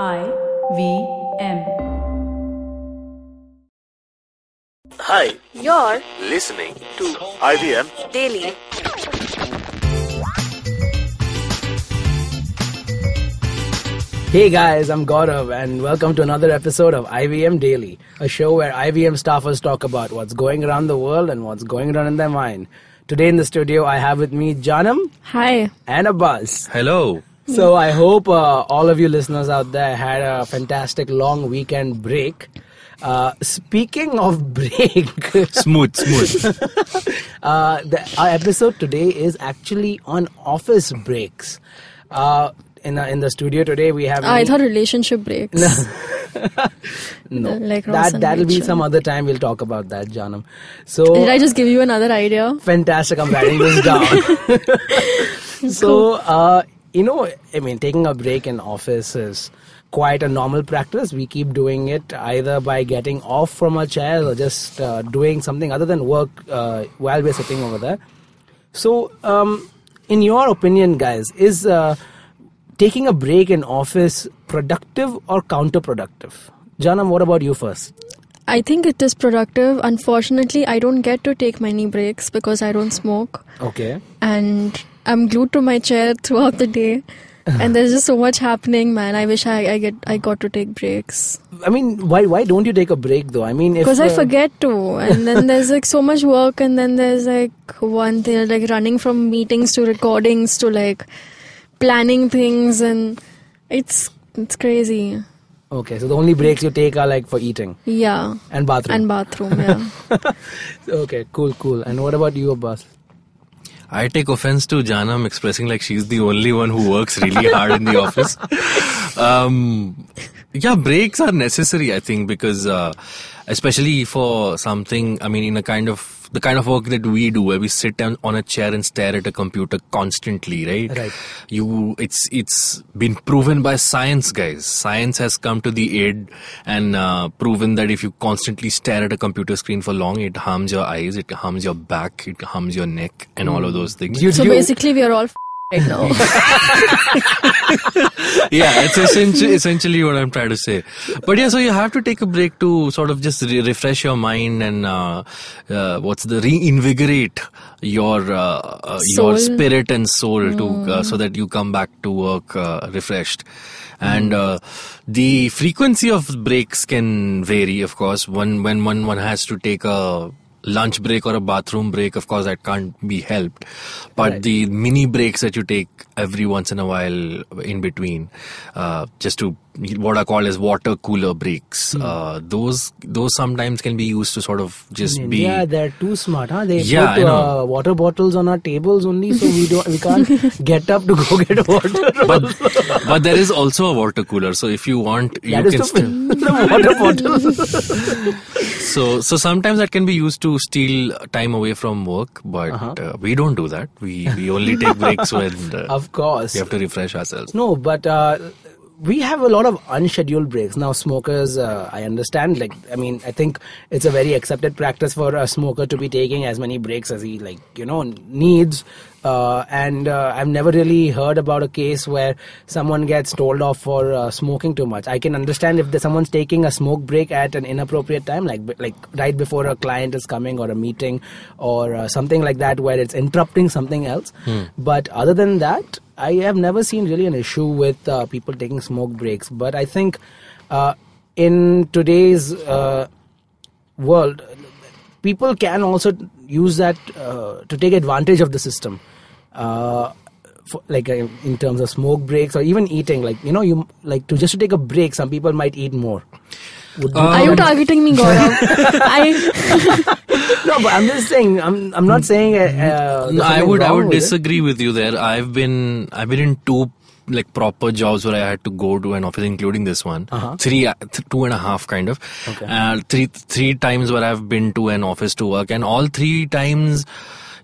I V M. Hi, You're listening to IVM daily. Hey guys, I'm Gaurav and welcome to another episode of IVM Daily, a show where IVM staffers talk about what's going around the world and what's going around in their mind. Today in the studio, I have with me Janam Hi. and Abbas. Hello. So I hope uh, all of you listeners out there had a fantastic long weekend break. Uh, speaking of break, Smooth, smooth. uh, the, our episode today is actually on office breaks. Uh, in, the, in the studio today, we have. I thought relationship breaks. no, like Ross that that'll be some other time. We'll talk about that, Janam. So Did I just give you another idea? fantastic. I'm writing this down. so, uh, you know, I mean, taking a break in office is quite a normal practice. We keep doing it either by getting off from our chairs or just uh, doing something other than work uh, while we're sitting over there. So, um, in your opinion, guys, is uh, taking a break in office productive or counterproductive? Janam, what about you first? I think it is productive. Unfortunately, I don't get to take many breaks because I don't smoke. Okay. And I'm glued to my chair throughout the day. and there's just so much happening, man. I wish I, I get I got to take breaks. I mean, why why don't you take a break though? I mean, Because I uh, forget to. And then there's like so much work and then there's like one thing like running from meetings to recordings to like planning things and it's it's crazy. Okay, so the only breaks you take are like for eating Yeah. and bathroom. And bathroom, yeah. okay, cool, cool. And what about you, Abbas? I take offense to Janam expressing like she's the only one who works really hard in the office. Um, yeah, breaks are necessary, I think, because uh, especially for something, I mean, in a kind of the kind of work that we do, where we sit down on a chair and stare at a computer constantly, right? Right. You, it's it's been proven by science, guys. Science has come to the aid and uh, proven that if you constantly stare at a computer screen for long, it harms your eyes, it harms your back, it harms your neck, and all of those things. You, So you- basically, we are all f- right now. yeah, it's essentially, essentially what I'm trying to say. But yeah, so you have to take a break to sort of just re- refresh your mind and uh, uh, what's the reinvigorate your uh, uh, your spirit and soul to uh, so that you come back to work uh, refreshed. And uh, the frequency of breaks can vary, of course. When when one one has to take a lunch break or a bathroom break, of course, that can't be helped. But Right. the mini breaks that you take every once in a while in between, uh, just to what are called as water cooler breaks. Hmm. Uh, those those sometimes can be used to sort of just in be. Yeah, they're too smart, huh? They Yeah, put uh, water bottles on our tables only, so we don't, we can't get up to go get water. But but there is also a water cooler, so if you want, you that is can still. the water bottle. So so sometimes that can be used to steal time away from work, but Uh-huh. uh, we don't do that. We we only take breaks when uh, of course. we have to refresh ourselves. No, but uh, we have a lot of unscheduled breaks now. Smokers, uh, I understand. Like, I mean, I think it's a very accepted practice for a smoker to be taking as many breaks as he, like, you know, needs. Uh, and uh, I've never really heard about a case where someone gets told off for uh, smoking too much. I can understand if there's someone's taking a smoke break at an inappropriate time, like like right before a client is coming or a meeting or uh, something like that, where it's interrupting something else. But other than that, I have never seen really an issue with uh, people taking smoke breaks. But I think uh, in today's uh, world, people can also use that uh, to take advantage of the system. Uh, for, like uh, in terms of smoke breaks or even eating, like you know, you like to just to take a break. Some people might eat more. Would you- Are you targeting me, Gaurav? I no, but I'm just saying. I'm I'm not saying. Uh, uh, No, I would I would with it. disagree with you there. I've been I've been in two like proper jobs where I had to go to an office, including this one. Uh-huh. Three, uh, th- two and a half kind of. Okay. Uh, three three times where I've been to an office to work, and all three times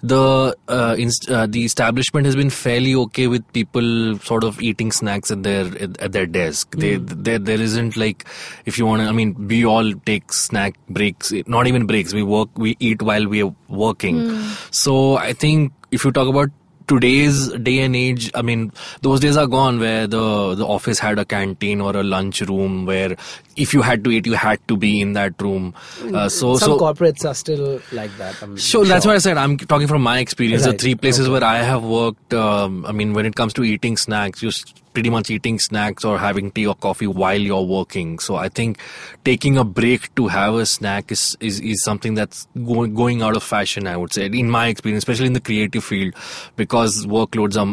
the uh, inst- uh, the establishment has been fairly okay with people sort of eating snacks at their at their desk. They, there there isn't like if you want to. I mean, we all take snack breaks. Not even breaks. We work. We eat while we are working. So I think if you talk about today's day and age, I mean, those days are gone where the the office had a canteen or a lunch room where if you had to eat, you had to be in that room. Uh, so Some so. corporates are still like that. I'm Sure, that's what I said. I'm talking from my experience. Right, The three places where I have worked, um, I mean, when it comes to eating snacks, just pretty much eating snacks or having tea or coffee while you're working. So I think taking a break to have a snack is is, is something that's going going out of fashion. I would say, in my experience, especially in the creative field, because workloads are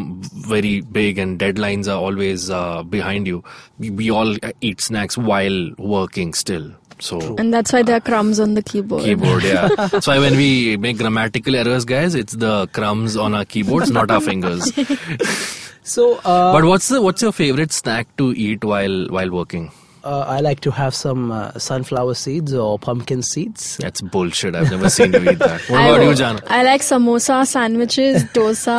very big and deadlines are always uh, behind you. We, we all eat snacks while working still. So And that's why there are crumbs on the keyboard. keyboard yeah that's why when we make grammatical errors guys it's the crumbs on our keyboards not our fingers So, uh, but what's the what's your favorite snack to eat while while working uh, I like to have some uh, sunflower seeds or pumpkin seeds. that's bullshit i've never seen you eat that what I, about you jana I like samosa, sandwiches, dosa.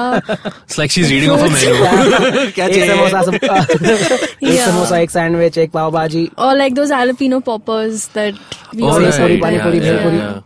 it's like she's reading off a menu क्या एक चाहिए? समोसा सब- एक Yeah. Samosa एक sandwich एक पाव भाजी or like those jalapeno poppers that we Oh, say right. pani Yeah, puri, yeah, bhel puri. yeah.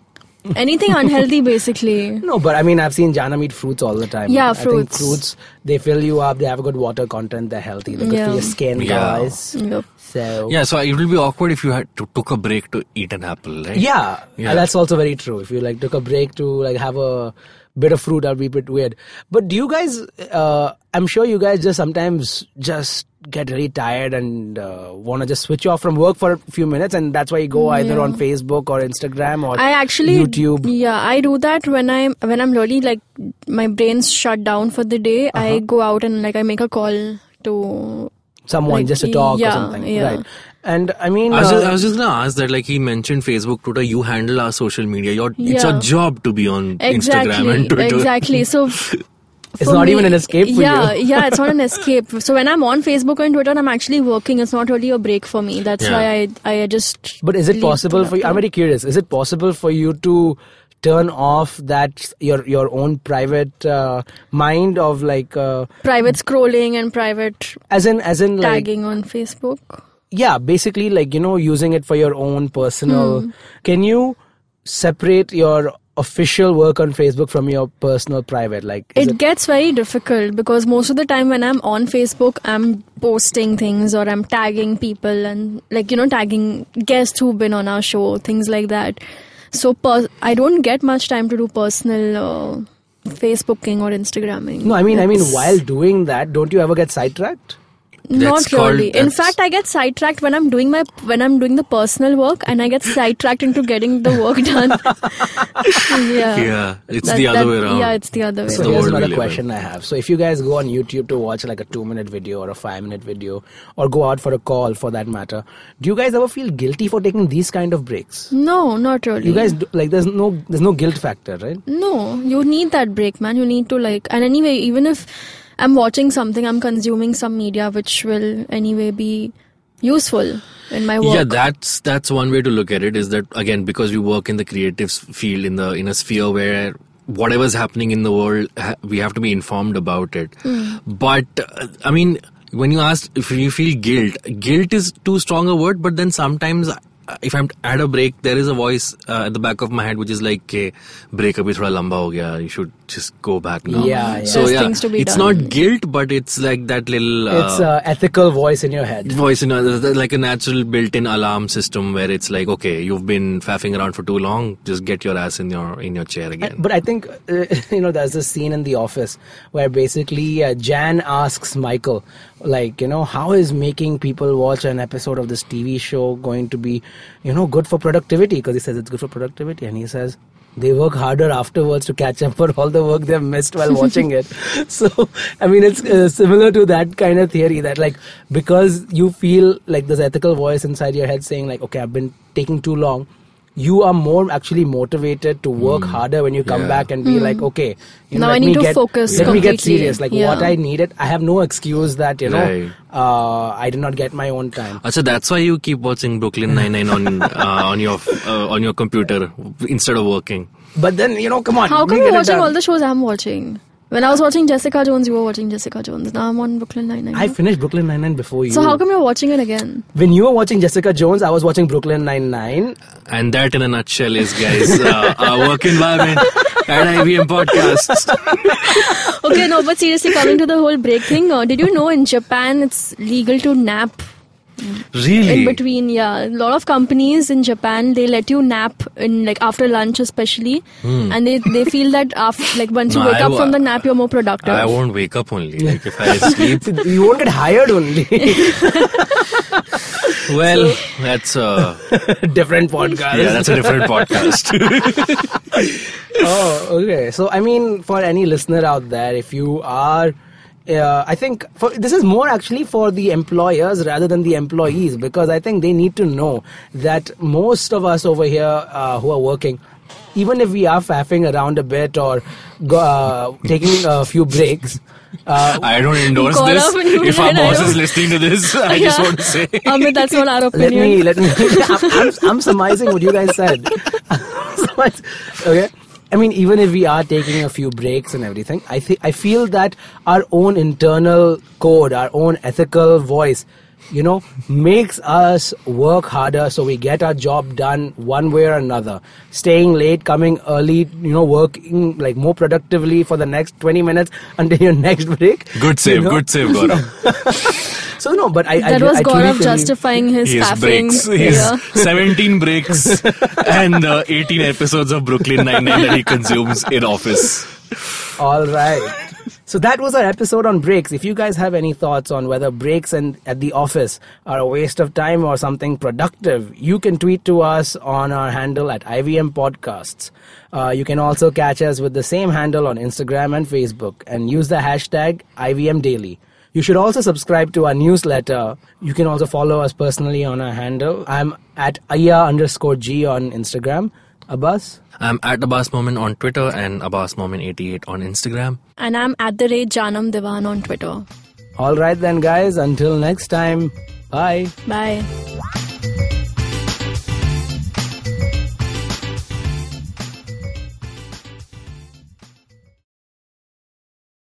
Anything unhealthy, basically. No, but I mean, I've seen Janam eat fruits all the time. Yeah, I think fruits. fruits, they fill you up, they have a good water content, they're healthy, they're good for your skin, Yeah. guys. Yep. So, yeah so it will be awkward if you had to took a break to eat an apple right Yeah, Yeah. and that's also very true. If you like took a break to like have a bit of fruit, I'll be a bit weird. But do you guys? Uh, I'm sure you guys just sometimes just get really tired and uh, want to just switch off from work for a few minutes, and that's why you go either Yeah. on Facebook or Instagram or I actually YouTube. Yeah, I do that when I'm when I'm really like my brain's shut down for the day. Uh-huh. I go out and like I make a call to Someone Like, just to talk or something, yeah. right? And I mean, I was, uh, just, I was just gonna ask that, like he mentioned Facebook, Twitter. You handle our social media. Your it's your job to be on exactly Instagram and Twitter. exactly. So it's not me- even an escape for yeah, you. yeah, it's not an escape. So when I'm on Facebook and Twitter, I'm actually working. It's not really a break for me. That's Yeah. why I I just. But is it possible for you? I'm very curious. Is it possible for you to turn off that your your own private uh, mind of like uh, private scrolling and private as in as in like tagging on Facebook? Yeah, basically like you know using it for your own personal. Hmm. Can you separate your official work on Facebook from your personal private? Like is it, gets very difficult because most of the time when I'm on Facebook, I'm posting things or I'm tagging people and like you know tagging guests who've been on our show, things like that. So per- I don't get much time to do personal uh, Facebooking or Instagramming. no, I mean I mean while doing that, don't you ever get sidetracked? Not That's called- really. In fact, I get sidetracked when I'm doing my when I'm doing the personal work, and I get sidetracked into getting the work done. yeah, Yeah, it's That- the other that- way around. Yeah, it's the other way. So around. here's another live in. question I have. So if you guys go on YouTube to watch like a two minute video or a five minute video or go out for a call for that matter, do you guys ever feel guilty for taking these kind of breaks? No, not really. You guys do, like there's no there's no guilt factor, right? No, you need that break, man. You need to like, and anyway, even if I'm watching something, I'm consuming some media which will anyway be useful in my work. Yeah, that's that's one way to look at it. Is that again because we work in the creative field in the in a sphere where whatever's happening in the world, we have to be informed about it. Hmm. But uh, I mean, when you ask if you feel guilt, guilt is too strong a word. But then sometimes. Uh, If I'm at a break, there is a voice uh, at the back of my head which is like, "Okay, break abhi thoda lamba ho gaya. You should just go back now." Yeah, yeah. So There's yeah, things to be it's done. not guilt, but it's like that little. Uh, it's a ethical voice in your head. voice in a, like a natural built-in alarm system where it's like okay you've been faffing around for too long just get your ass in your in your chair again But I think uh, you know there's a scene in The Office where basically uh, Jan asks Michael, like you know, how is making people watch an episode of this TV show going to be, you know, good for productivity? Because he says it's good for productivity, and he says they work harder afterwards to catch up for all the work they've missed while watching it. So I mean, it's uh, similar to that kind of theory that like because you feel like this ethical voice inside your head saying like, okay, I've been taking too long you are more actually motivated to work harder when you come Yeah. back and be like, okay, you know, Now let I need me to get, focus Let me get serious. Like Yeah. what I needed, I have no excuse that you know Right. uh, I did not get my own time. so that's why you keep watching brooklyn 99 on uh, on your uh, on your computer instead of working But then you know, come on, How we come you're watching all the shows I'm watching? When I was watching Jessica Jones, you were watching Jessica Jones. Now I'm on Brooklyn Nine-Nine. I finished Brooklyn Nine Nine before you. so how come you're watching it again? when you were watching Jessica Jones, I was watching Brooklyn Nine Nine. and that in a nutshell is guys uh, our work environment at IVM Podcasts. Okay, no, but seriously, coming to the whole break thing, uh, did you know in Japan it's legal to nap Really? in between? Yeah, a lot of companies in Japan they let you nap in like after lunch, especially, and they they feel that after like once you Hmm. Wake I up wa- from the nap, you're more productive. I won't wake up only. Like if I sleep, you won't get hired only. well, that's a Different podcast. yeah, that's a different podcast. oh, okay. So, I mean, for any listener out there, if you are, uh, I think for this is more actually for the employers rather than the employees because I think they need to know that most of us over here uh, who are working, even if we are faffing around a bit or uh, taking a few breaks. Uh, I don't endorse this. up and you If our boss is listening to this, I just want to say. Amit, that's not our let me let me I'm, I'm, I'm surmising what you guys said Surmise- okay i mean even if we are taking a few breaks and everything i think i feel that our own internal code our own ethical voice you know makes us work harder so we get our job done one way or another staying late coming early you know working like more productively for the next 20 minutes until your next break Good save, you know? good save, Gaurav. so no but i I- that was I truly Gaurav believe- justifying his His faffing. breaks. His Yeah. 17 breaks and uh, 18 episodes of Brooklyn Nine-Nine that he consumes in office. All right. So that was our episode on breaks. If you guys have any thoughts on whether breaks and at the office are a waste of time or something productive, you can tweet to us on our handle at IVM Podcasts. Uh, you can also catch us with the same handle on Instagram and Facebook and use the hashtag IVM Daily. You should also subscribe to our newsletter. You can also follow us personally on our handle. I'm at Aya underscore G on Instagram. Abbas? I'm at Abbas Moment on Twitter and Abbas Moment88 on Instagram. And I'm at the rate Janam Devan on Twitter. All right then, guys. Until next time. Bye. Bye.